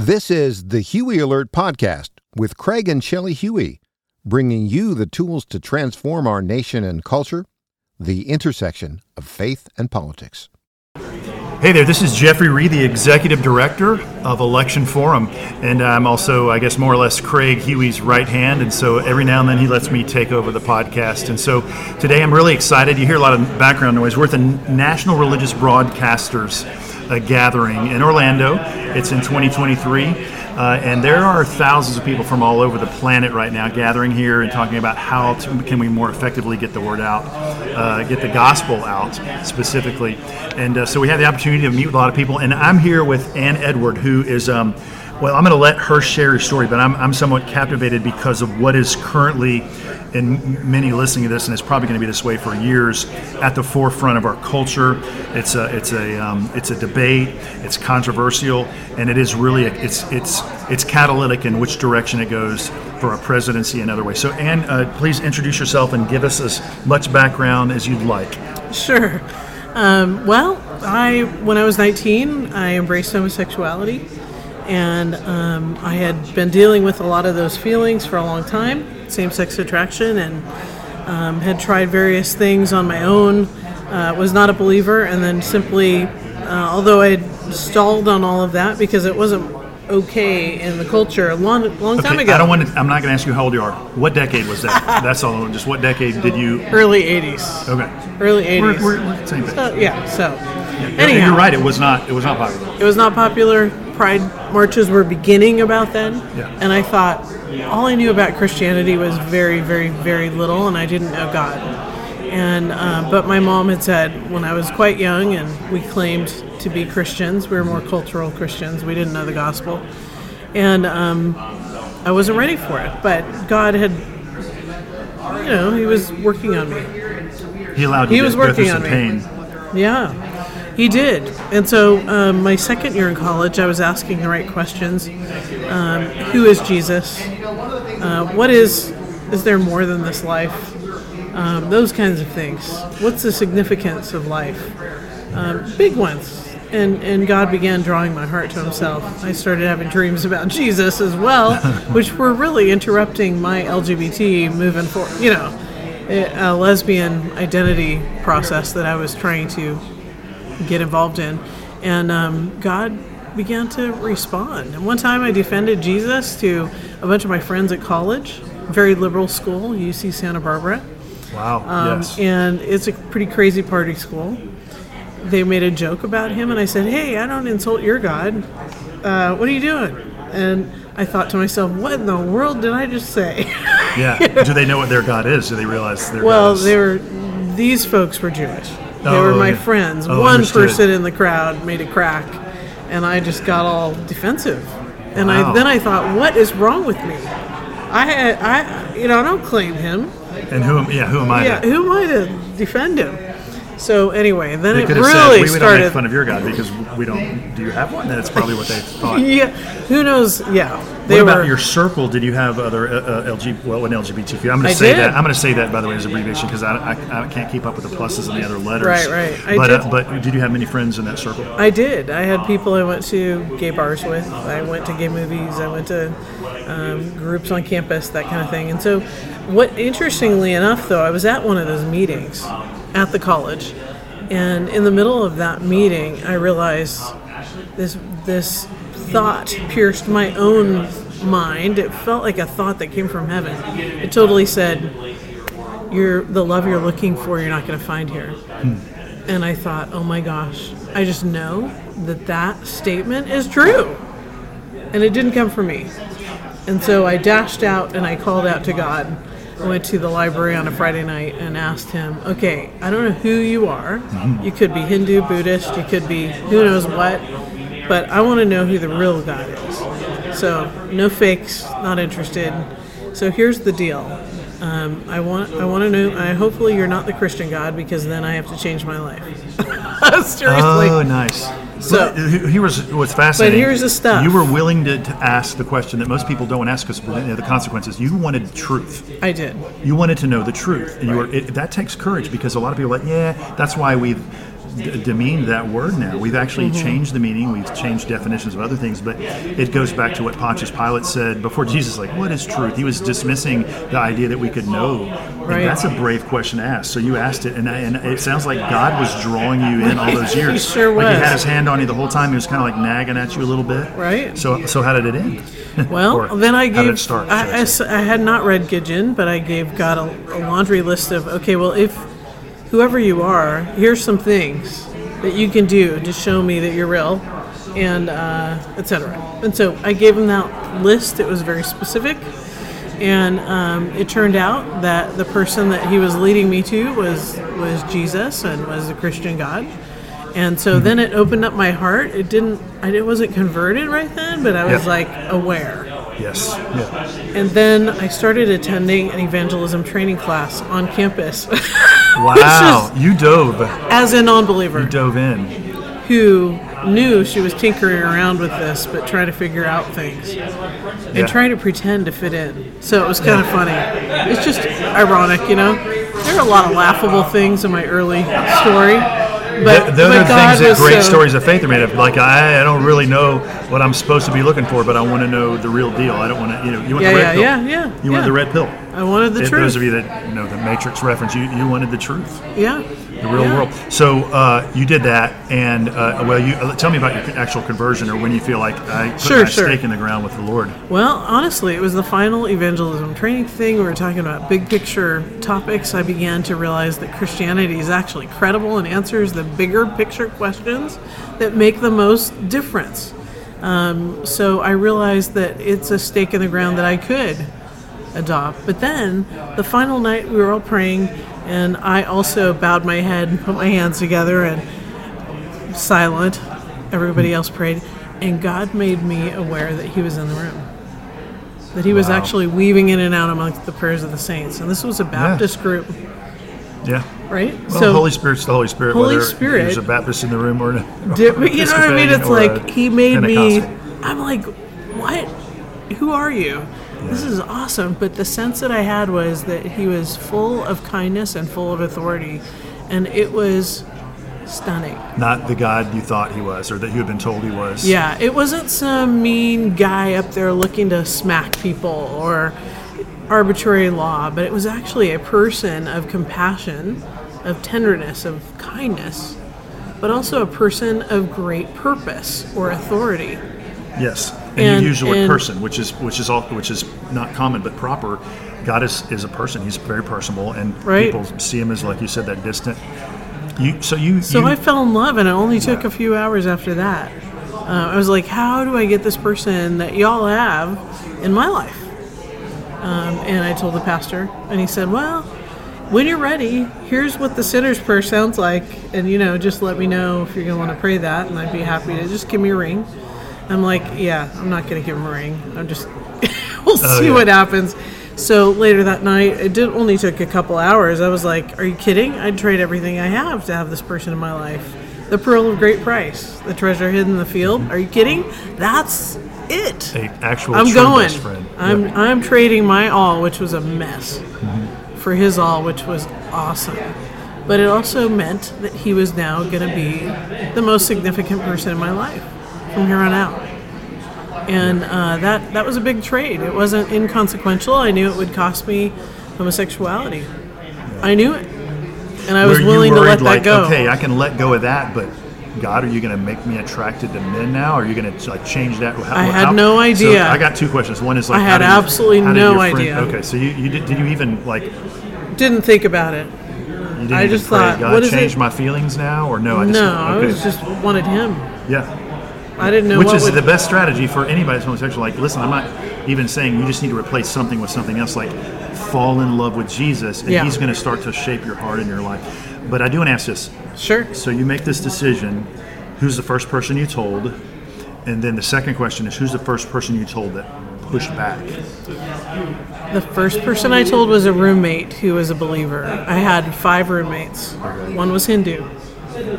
This is the Huey Alert Podcast with Craig and Shelley Huey, bringing you the tools to transform our nation and culture, the intersection of faith and politics. Hey there, this is Jeffery Reed, the Executive Director of Election Forum, and I'm also, I guess, more or less Craig Huey's right hand, and so every now and then he lets me take over the podcast. And so today I'm really excited. You hear a lot of background noise. We're at the National Religious Broadcasters uh, Gathering in Orlando. It's in 2023. Uh, and there are thousands of people from all over the planet right now gathering here and talking about how to, can we more effectively get the word out, uh, get the gospel out specifically. And uh, so we had the opportunity to meet with a lot of people. And I'm here with Anne Edward, who is. Um, well, I'm going to let her share her story, but I'm, I'm somewhat captivated because of what is currently and many listening to this, and it's probably going to be this way for years, at the forefront of our culture. It's a it's a um, it's a debate. It's controversial, and it is really a, it's it's it's catalytic in which direction it goes for our presidency and other ways. So, Anne, uh, please introduce yourself and give us as much background as you'd like. Sure. Um, well, I when I was 19, I embraced homosexuality, and um, I had been dealing with a lot of those feelings for a long time same sex attraction and um, had tried various things on my own. Uh, was not a believer, and then simply, uh, although I had stalled on all of that because it wasn't okay in the culture a long, long okay, time ago. I don't want to. I'm not going to ask you how old you are. What decade was that? That's all. Just what decade did you? Early '80s. Okay. Early '80s. We're, we're same thing. So, yeah. So. Yeah, anyhow, you're right. It was not. It was not popular. It was not popular. Pride marches were beginning about then, yeah. and I thought all I knew about Christianity was very, very, very little, and I didn't know God. And uh, but my mom had said when I was quite young, and we claimed to be Christians. We were more cultural Christians. We didn't know the gospel, and um, I wasn't ready for it. But God had, you know, He was working on me. He allowed he to was working on me. pain. Yeah, he did. And so, um, my second year in college, I was asking the right questions. Um, who is Jesus? Uh, what is, is there more than this life? Um, those kinds of things. What's the significance of life? Um, big ones. And, and God began drawing my heart to Himself. I started having dreams about Jesus as well, which were really interrupting my LGBT moving forward. You know, a lesbian identity process that I was trying to get involved in. And um, God began to respond. And one time I defended Jesus to a bunch of my friends at college, very liberal school, UC Santa Barbara. Wow. Um, yes. And it's a pretty crazy party school. They made a joke about him, and I said, Hey, I don't insult your God. Uh, what are you doing? And I thought to myself, What in the world did I just say? yeah. Do they know what their God is? Do they realize their well, God is? they were, these folks were Jewish. They oh, were my yeah. friends. Oh, One understood. person in the crowd made a crack, and I just got all defensive. And Wow. I then I thought, what is wrong with me? I had I you know I don't claim him. And who? am- Yeah. Who am I? Yeah, to, who am I to defend him? So anyway, then they it could have really said we don't make fun of your God because we don't. Do you have one? That's probably what they thought. yeah, who knows? Yeah, What they about were. your circle? Did you have other uh, uh, LG? Well, an LGBTQ. I'm going to say did. that. I'm going to say that by the way as abbreviation because I, I, I can't keep up with the pluses and the other letters. Right, right. I but did. Uh, but did you have many friends in that circle? I did. I had people I went to gay bars with. I went to gay movies. I went to um, groups on campus, that kind of thing. And so, what interestingly enough, though, I was at one of those meetings at the college, and in the middle of that meeting, I realized this this thought pierced my own mind. It felt like a thought that came from heaven. It totally said, "You're the love you're looking for. You're not going to find here." Hmm. And I thought, oh my gosh, I just know that that statement is true. And it didn't come from me. And so I dashed out and I called out to God. Went to the library on a Friday night and asked him, okay, I don't know who you are. You could be Hindu, Buddhist, you could be who knows what, but I want to know who the real God is. So, no fakes, not interested. So here's the deal. Um, I want I want to know. I hopefully you're not the Christian God because then I have to change my life. Seriously. Oh, nice. So- here was what's fascinating. But here's the stuff. You were willing to, to ask the question that most people don't ask because of the consequences. You wanted truth. I did. You wanted to know the truth, and you were. It, that takes courage because a lot of people are like, yeah, that's why we've d- demeaned that word now. We've actually Mm-hmm. changed the meaning. We've changed definitions of other things, but it goes back to what Pontius Pilate said before Jesus. Like, what is truth? He was dismissing the idea that we could know. Right. that's a brave question to ask. So you asked it, and, and it sounds like God was drawing you in all those years. He sure Like he had his hand on you the whole time. He was kind of like nagging at you a little bit. Right. So so how did it end? Well, then I how gave. did it start? I, I I say? s- I had not read Gideon, but I gave God a, a laundry list of okay. Well, if whoever you are, here's some things that you can do to show me that you're real, and uh, etc. And so I gave him that list. It was very specific, and um, it turned out that the person that he was leading me to was was Jesus and was a Christian God. And so then it opened up my heart. It didn't. I it wasn't converted right then, but I was Yeah. like aware. yes. Yeah. And then I started attending an evangelism training class on campus Wow. you dove. as a non-believer You dove in. who knew she was tinkering around with this, but trying to figure out things and Yeah. trying to pretend to fit in. So it was kind of funny. It's just ironic, you know. There are a lot of laughable things in my early story, but, Th- those are God things that great so- stories of faith are made of. Like I, I don't really know what I'm supposed to be looking for, but I want to know the real deal. I don't want to, you know, you want Yeah, the red yeah, pill. yeah, yeah, You yeah. wanted the red pill. I wanted the truth. Those of you that know the Matrix reference, you, you wanted the truth, yeah, the real yeah. world. So uh, you did that, and uh, well, you uh, tell me about your actual conversion, or when you feel like I put Sure, my sure. stake in the ground with the Lord. Well, honestly, it was the final evangelism training thing. We were talking about big picture topics. I began to realize that Christianity is actually credible and answers the bigger picture questions that make the most difference. Um, so I realized that it's a stake in the ground that I could adopt. But then, the final night, we were all praying, and I also bowed my head and put my hands together and silent. Everybody else prayed, and God made me aware that He was in the room. That He was Wow. actually weaving in and out amongst the prayers of the saints. And this was a Baptist group, Yeah. right? Well, Holy Spirit's the Holy Spirit. Holy whether Spirit- There's a Baptist in the room or, Di- but you know what I mean? It's like he made me. I'm like, what? Who are you? This is awesome. But the sense that I had was that he was full of kindness and full of authority, and it was stunning. Not the God you thought he was, or that you had been told he was. Yeah, it wasn't some mean guy up there looking to smack people or arbitrary law, but it was actually a person of compassion, of tenderness, of kindness, but also a person of great purpose or authority. Yes, and, And- you use the word person, which is which is all which is not common but proper. God is, is a person. He's very personable, and Right. people see him as like you said that distant. You so you So you, I fell in love, and it only took a few hours after that. Uh, I was like, how do I get this person that y'all have in my life? Um, and I told the pastor, and he said, well, when you're ready, here's what the sinner's prayer sounds like, and you know, just let me know if you're gonna want to pray that, and I'd be happy to just give me a ring. I'm like, yeah, I'm not gonna give him a ring. I'm just, we'll see Oh, yeah. what happens. So later that night, it did only took a couple hours. I was like, "Are you kidding? I'd trade everything I have to have this person in my life. The pearl of great price, the treasure hidden in the field. Are you kidding? That's it. a actual I'm going. best friend. I'm Yeah. I'm trading my all, which was a mess, Mm-hmm. for his all, which was awesome. But it also meant that he was now going to be the most significant person in my life from here on out. And uh, that that was a big trade. It wasn't inconsequential. I knew it would cost me homosexuality. I knew it, and I was Were willing you to worried, let that go. Okay, I can let go of that, but God, are you going to make me attracted to men now? Are you going to like change that? How, I had no so idea. I got two questions. One is like, I had you- absolutely no friend- idea. Okay, so you, you did, did you even like Didn't think about it. I just pray, thought, God what is change it- my feelings now or no? I just, No, I okay. was just wanted him. yeah. I didn't know Which is would, the best strategy for anybody that's homosexual. Like, listen, I'm not even saying you just need to replace something with something else. Like, fall in love with Jesus, and Yeah. He's going to start to shape your heart and your life. But I do want to ask this: Sure. so you make this decision. Who's the first person you told? And then the second question is, who's the first person you told that pushed back? The first person I told was a roommate who was a believer. I had five roommates. One was Hindu,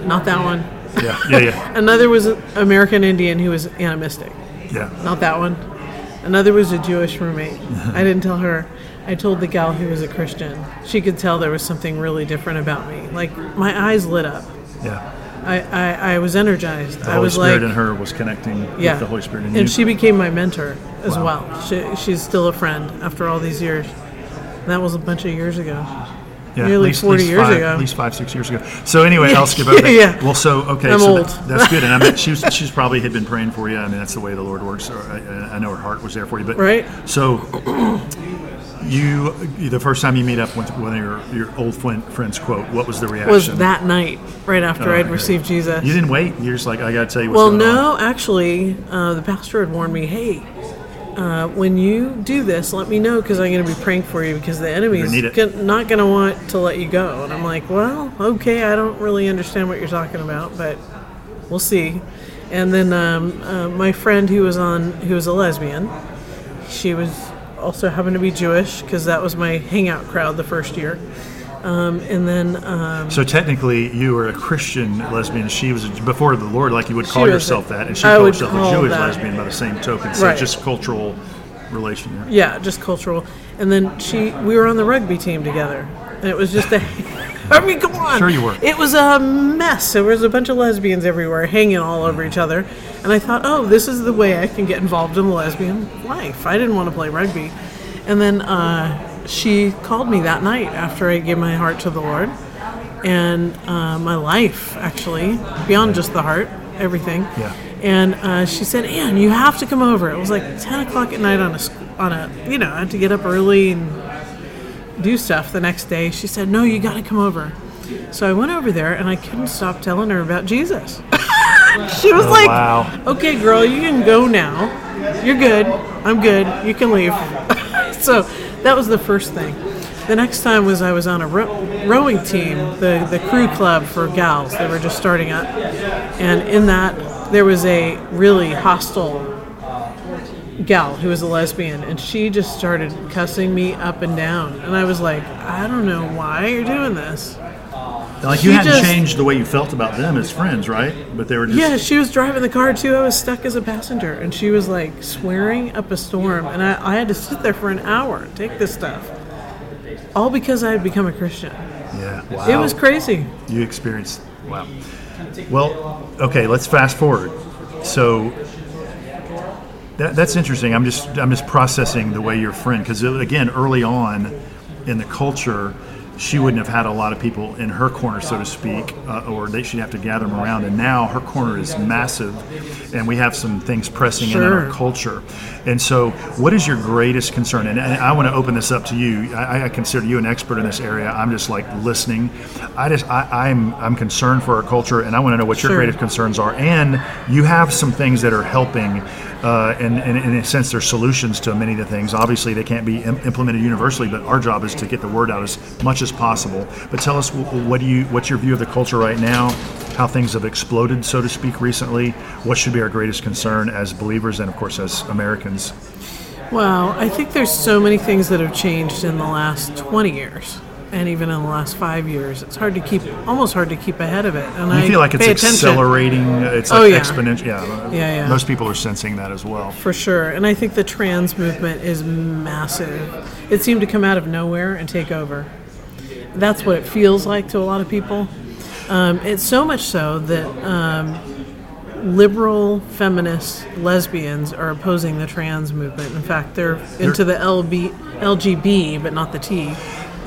not that one. Yeah, yeah, yeah, Another was an American Indian who was animistic, yeah. not that one. Another was a Jewish roommate. Uh-huh. I didn't tell her. I told the gal who was a Christian. She could tell there was something really different about me. Like my eyes lit up. Yeah. I, I, I was energized. The I Holy was Spirit like, in her was connecting yeah, with the Holy Spirit in and you. she became my mentor as Wow. well. She, she's still a friend after all these years. That was a bunch of years ago. Yeah, nearly at least, 40 least years five, ago. At least five, six years ago. So anyway, I'll skip over Yeah, that. yeah. Well, so okay, I'm so old. that- that's good. And I mean, she was, she's probably had been praying for you. I mean, that's the way the Lord works. I, I know her heart was there for you. But Right. So you, the first time you meet up with one of your, your old friends, quote, what was the reaction? Was that night right after Oh, I'd okay. received Jesus? You didn't wait. You're just like, I got to tell you what's Well, going on. no, actually, uh, the pastor had warned me, hey, uh, when you do this, let me know because I'm going to be praying for you because the enemy's not going to want to let you go. And I'm like, well, okay, I don't really understand what you're talking about, but we'll see. And then um, uh, my friend who was on, who was a lesbian, she was also happened to be Jewish because that was my hangout crowd the first year. Um, and then um, So technically, you were a Christian lesbian. She was a, before the Lord, like you would call yourself that, and she I called herself a Jewish that. lesbian by the same token. So Right. just cultural relation. there. Yeah, just cultural. And then she, we were on the rugby team together, and it was just a. I mean, come on. Sure you were. It was a mess. There was a bunch of lesbians everywhere, hanging all over each other, and I thought, oh, this is the way I can get involved in the lesbian life. I didn't want to play rugby, and then uh, she called me that night after I gave my heart to the Lord, and uh, my life actually beyond just the heart, everything. Yeah. And uh, she said, "Anne, you have to come over." It was like ten o'clock at night on a on a you know I had to get up early and do stuff the next day. She said, "No, you got to come over." So I went over there and I couldn't stop telling her about Jesus. she was like, Oh, wow. "Okay, girl, you can go now. You're good. I'm good. You can leave." so that was the first thing. The next time was I was on a row- rowing team, the the crew club for gals. They were just starting up, and in that there was a really hostile gal who was a lesbian and she just started cussing me up and down and i was like i don't know why you're doing this Like you She hadn't just- changed the way you felt about them as friends, right? But they were just yeah she was driving the car too i was stuck as a passenger and she was like swearing up a storm and i, I had to sit there for an hour take this stuff all because i had become a christian yeah. Wow. it was crazy You experienced wow. Well, okay, let's fast forward. So that, that's interesting. I'm just I'm just processing the way your friend because uh, again, early on in the culture, she wouldn't have had a lot of people in her corner, so to speak, uh, or they she'd have to gather them around. And now her corner is massive, and we have some things pressing in in our culture. And so, what is your greatest concern? And, and I want to open this up to you. I, I consider you an expert in this area. I'm just like listening. I just I, I'm I'm concerned for our culture, and I want to know what your Sure. greatest concerns are. And you have some things that are helping. Uh, and, and in a sense, they're solutions to many of the things. Obviously, they can't be Im- implemented universally, but our job is to get the word out as much as possible. But tell us, what do you, what's your view of the culture right now? How things have exploded, so to speak, recently? What should be our greatest concern as believers and, of course, as Americans? Well, I think there's so many things that have changed in the last 20 years, and even in the last five years. It's hard to keep, almost hard to keep ahead of it. And I I feel like it's attention accelerating. It's Oh, yeah. exponential. Yeah, Yeah, yeah. Most people are sensing that as well. for sure. And I think the trans movement is massive. It seemed to come out of nowhere and take over. That's what it feels like to a lot of people. Um, it's so much so that um, liberal feminist lesbians are opposing the trans movement. In fact, they're into the LB, LGB, but not the T.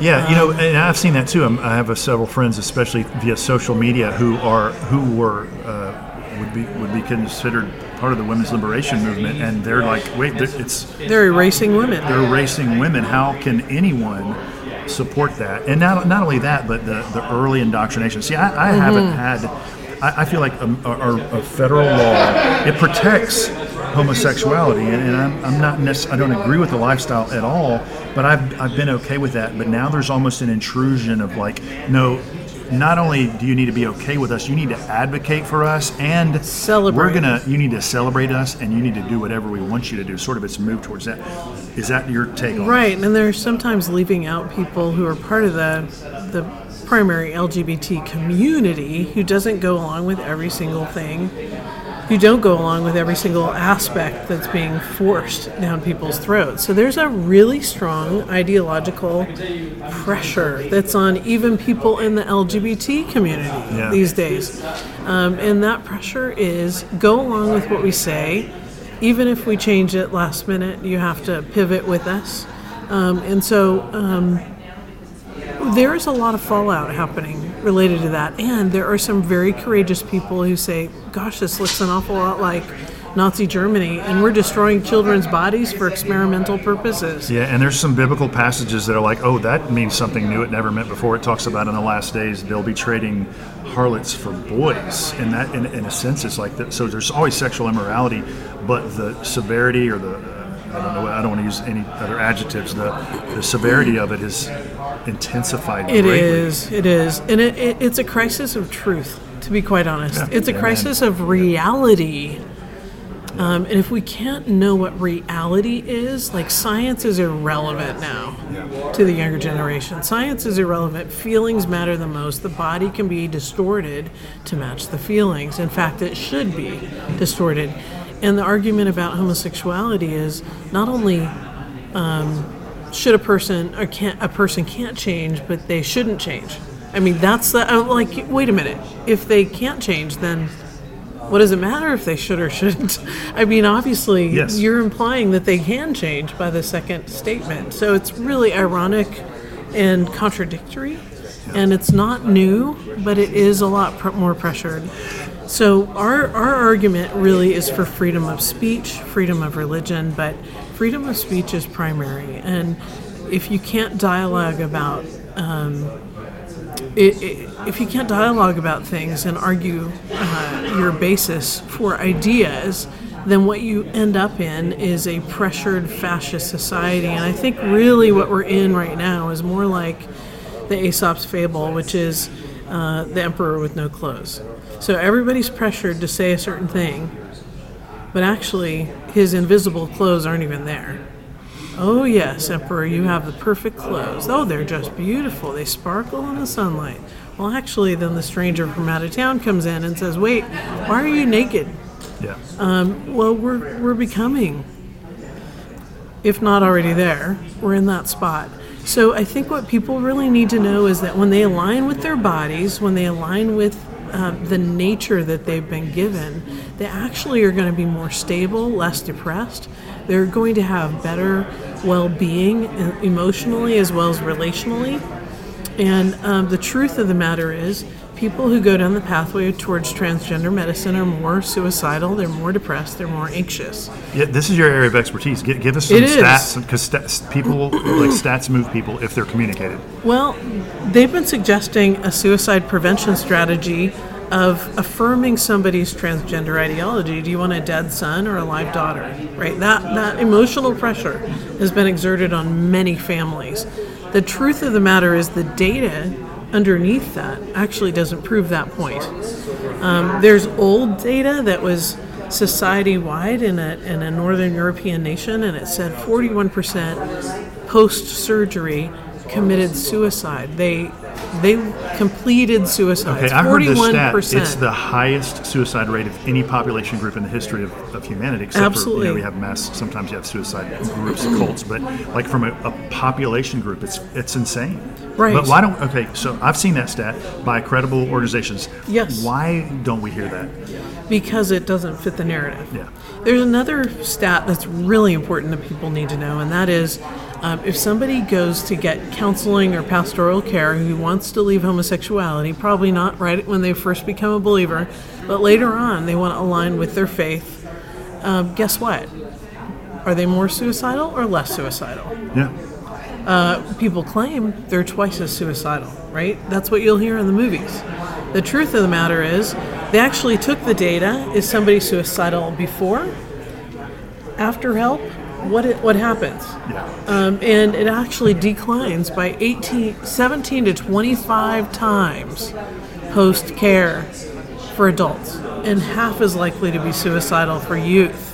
Yeah, you know, Um, and I've seen that too. I have several friends, especially via social media, who are who were uh, would be would be considered part of the women's liberation movement, and they're like, wait, it's They're erasing women. they're erasing women. How can anyone support that? And not not only that, but the the early indoctrination. See, I, I haven't mm-hmm. had. I, I feel like our, our, our federal law it protects homosexuality, and, and I'm, I'm not necess- I don't agree with the lifestyle at all. But I've I've been okay with that. But now there's almost an intrusion of like, no. Not only do you need to be okay with us, you need to advocate for us, and Celebrate. We're gonna you need to celebrate us and you need to do whatever we want you to do. Sort of it's moved towards that. Is that your take on? Right, and they're sometimes leaving out people who are part of the the primary LGBT community who doesn't go along with every single thing, who don't go along with every single aspect that's being forced down people's throats. So there's a really strong ideological pressure that's on even people in the LGBT community Yeah. these days. Um, and that pressure is go along with what we say. Even if we change it last minute, you have to pivot with us. Um, and so um, there is a lot of fallout happening related to that. And there are some very courageous people who say, gosh, this looks an awful lot like Nazi Germany, and we're destroying children's bodies for experimental purposes. Yeah, and there's some biblical passages that are like, oh, that means something new it never meant before. It talks about in the last days they'll be trading harlots for boys, and that, in, in a sense, it's like that. So there's always sexual immorality, but the severity or the I don't know. I don't want to use any other adjectives. The the severity of it is intensified. It greatly. is, it is, and it, it, it's a crisis of truth. To be quite honest, Yeah. it's a Amen. crisis of reality. Um, and if we can't know what reality is, like science is irrelevant now to the younger generation. Science is irrelevant. Feelings matter the most. The body can be distorted to match the feelings. In fact, it should be distorted. And the argument about homosexuality is not only should a person or can't a person can't change, but they shouldn't change. I mean, that's the I'm like. Wait a minute. If they can't change, then what does it matter if they should or shouldn't? I mean, obviously, Yes. you're implying that they can change by the second statement. So it's really ironic and contradictory, and it's not new, but it is a lot pr- more pressured. So our our argument really is for freedom of speech, freedom of religion, but freedom of speech is primary. And if you can't dialogue about um, it, it, if you can't dialogue about things and argue uh, your basis for ideas, then what you end up in is a pressured fascist society. And I think really what we're in right now is more like the Aesop's fable, which is uh, the emperor with no clothes. So everybody's pressured to say a certain thing, but actually his invisible clothes aren't even there. Oh, yes, Emperor, you have the perfect clothes. Oh, they're just beautiful. They sparkle in the sunlight. Well, actually, then the stranger from out of town comes in and says, Wait, why are you naked? Yeah. Um, well, we're, we're becoming, if not already there, we're in that spot. So I think what people really need to know is that when they align with their bodies, when they align with uh, the nature that they've been given, they actually are going to be more stable, less depressed. They're going to have better well being emotionally as well as relationally. And um, the truth of the matter is, people who go down the pathway towards transgender medicine are more suicidal, they're more depressed, they're more anxious. Yeah, this is your area of expertise. Give, give us some It stats because stats, people like stats move people if they're communicated. Well, they've been suggesting a suicide prevention strategy of affirming somebody's transgender ideology. Do you want a dead son or a live daughter? Right? That that emotional pressure has been exerted on many families. The truth of the matter is the data underneath that actually doesn't prove that point. Um, there's old data that was society wide in a, in a northern European nation, and it said 41% post surgery committed suicide. They they completed suicide. Okay, I heard this stat. 41%. It's the highest suicide rate of any population group in the history of, of humanity. Except for you Absolutely. know we have mass. Sometimes you have suicide groups, cults, but like from a, a population group, it's it's insane. Right. But why don't? Okay, so I've seen that stat by credible organizations. Yes. Why don't we hear that? because it doesn't fit the narrative. Yeah. There's another stat that's really important that people need to know, and that is um, if somebody goes to get counseling or pastoral care who wants to leave homosexuality, probably not right when they first become a believer, but later on they want to align with their faith, um, guess what? Are they more suicidal or less suicidal? Yeah. people claim they're twice as suicidal, right? That's what you'll hear in the movies. The truth of the matter is, they actually took the data. Is somebody suicidal before? After help? What, it, what happens? Yeah. Um, and it actually declines by 18, 17 to 25 times post care for adults, and half as likely to be suicidal for youth.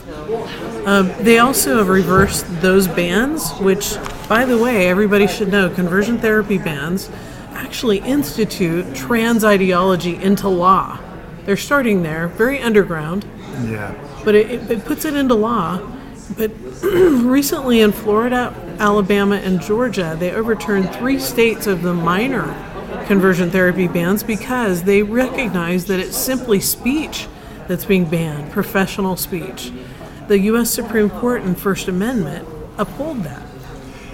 Um, they also have reversed those bans, which, by the way, everybody should know conversion therapy bans actually institute trans ideology into law. They're starting there, very underground. Yeah. but it, it, it puts it into law. But recently in Florida, Alabama, and Georgia, they overturned three states of the minor conversion therapy bans because they recognize that it's simply speech that's being banned, professional speech. The U.S. Supreme Court and First Amendment uphold that.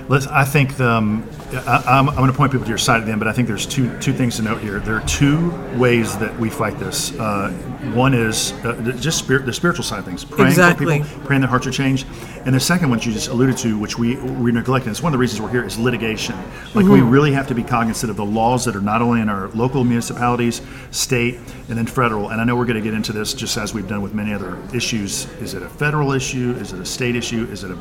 Listen, I think the, um, I, I'm, I'm going to point people to your side at the end, but I think there's two two things to note here. There are two ways that we fight this. Uh, one is uh, the- just spirit, the spiritual side of things, praying Exactly. for people, praying their hearts are changed, and the second one you just alluded to, which we we neglected. It's one of the reasons we're here is litigation. Like we really have to be cognizant of the laws that are not only in our local municipalities, state, and then federal. And I know we're going to get into this just as we've done with many other issues. Is it a federal issue? Is it a state issue? Is it a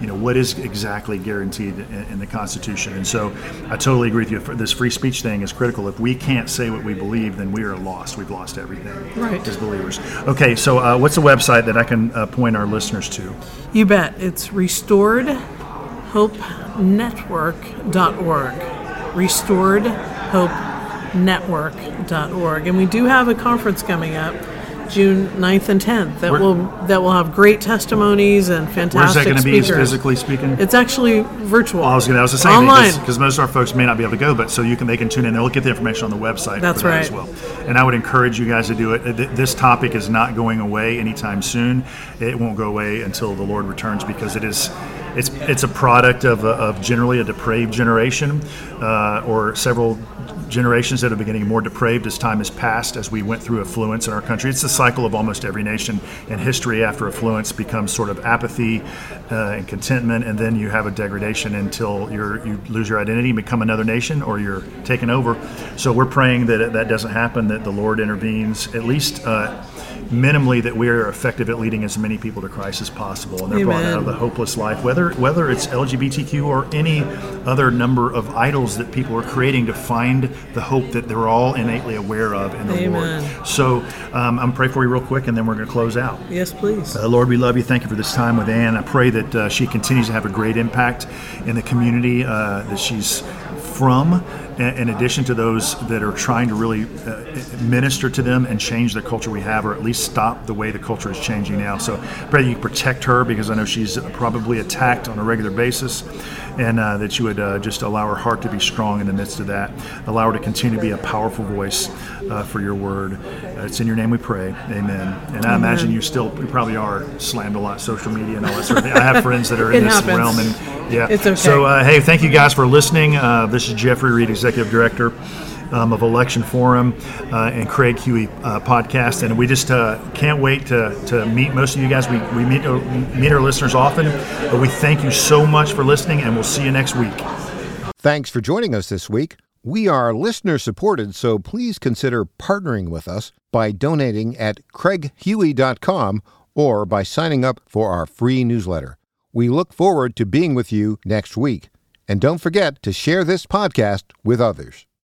you know what is exactly guaranteed in, in the Constitution. And so, I totally agree with you. This free speech thing is critical. If we can't say what we believe, then we are lost. We've lost everything Right. as believers. Okay, so uh, what's the website that I can uh, point our listeners to? You bet. It's restored hopenetwork.org. Restored restoredhopenetwork.org. Restoredhopenetwork.org. And we do have a conference coming up June 9th and 10th that Where- will that will have great testimonies and fantastic Where's that going to be, speakers. physically speaking? It's actually virtual. Well, I was going to, I was the same Online. because most of our folks may not be able to go, but so you can they can tune in. They'll get the information on the website. That's for that as right. well. And I would encourage you guys to do it. Th- This topic is not going away anytime soon. It won't go away until the Lord returns because it is. It's, it's a product of, a, of generally a depraved generation uh, or several generations that are beginning more depraved as time has passed as we went through affluence in our country. It's the cycle of almost every nation in history after affluence becomes sort of apathy uh, and contentment, and then you have a degradation until you're, you lose your identity and become another nation or you're taken over. So we're praying that that doesn't happen, that the Lord intervenes, at least. Uh, minimally that we are effective at leading as many people to Christ as possible and they're brought out of the hopeless life whether whether it's LGBTQ or any other number of idols that people are creating to find the hope that they're all innately aware of in the Amen. Lord. So um, I'm pray for you real quick and then we're going to close out. yes, please. Uh, Lord, we love you. Thank you for this time with Anne. I pray that uh, she continues to have a great impact in the community uh, that she's from, in addition to those that are trying to really uh, minister to them and change the culture we have, or at least stop the way the culture is changing now. So pray that you protect her because I know she's probably attacked on a regular basis, and uh, that you would uh, just allow her heart to be strong in the midst of that. Allow her to continue to be a powerful voice uh, for your word. Uh, it's in your name we pray. Amen. And I imagine you still, you probably are slammed a lot, social media and all that sort of thing. I have friends that are in this happens. realm, and yeah. It's okay. So, uh, hey, thank you guys for listening. Uh, is Jeffery Reed, Executive Director um, of Election Forum uh, and Craig Huey uh, podcast, and we just uh, can't wait to, to meet most of you guys. We, we meet uh, meet our listeners often, but we thank you so much for listening, and we'll see you next week. Thanks for joining us this week. We are listener supported, so please consider partnering with us by donating at craighuey.com or by signing up for our free newsletter. We look forward to being with you next week. And don't forget to share this podcast with others.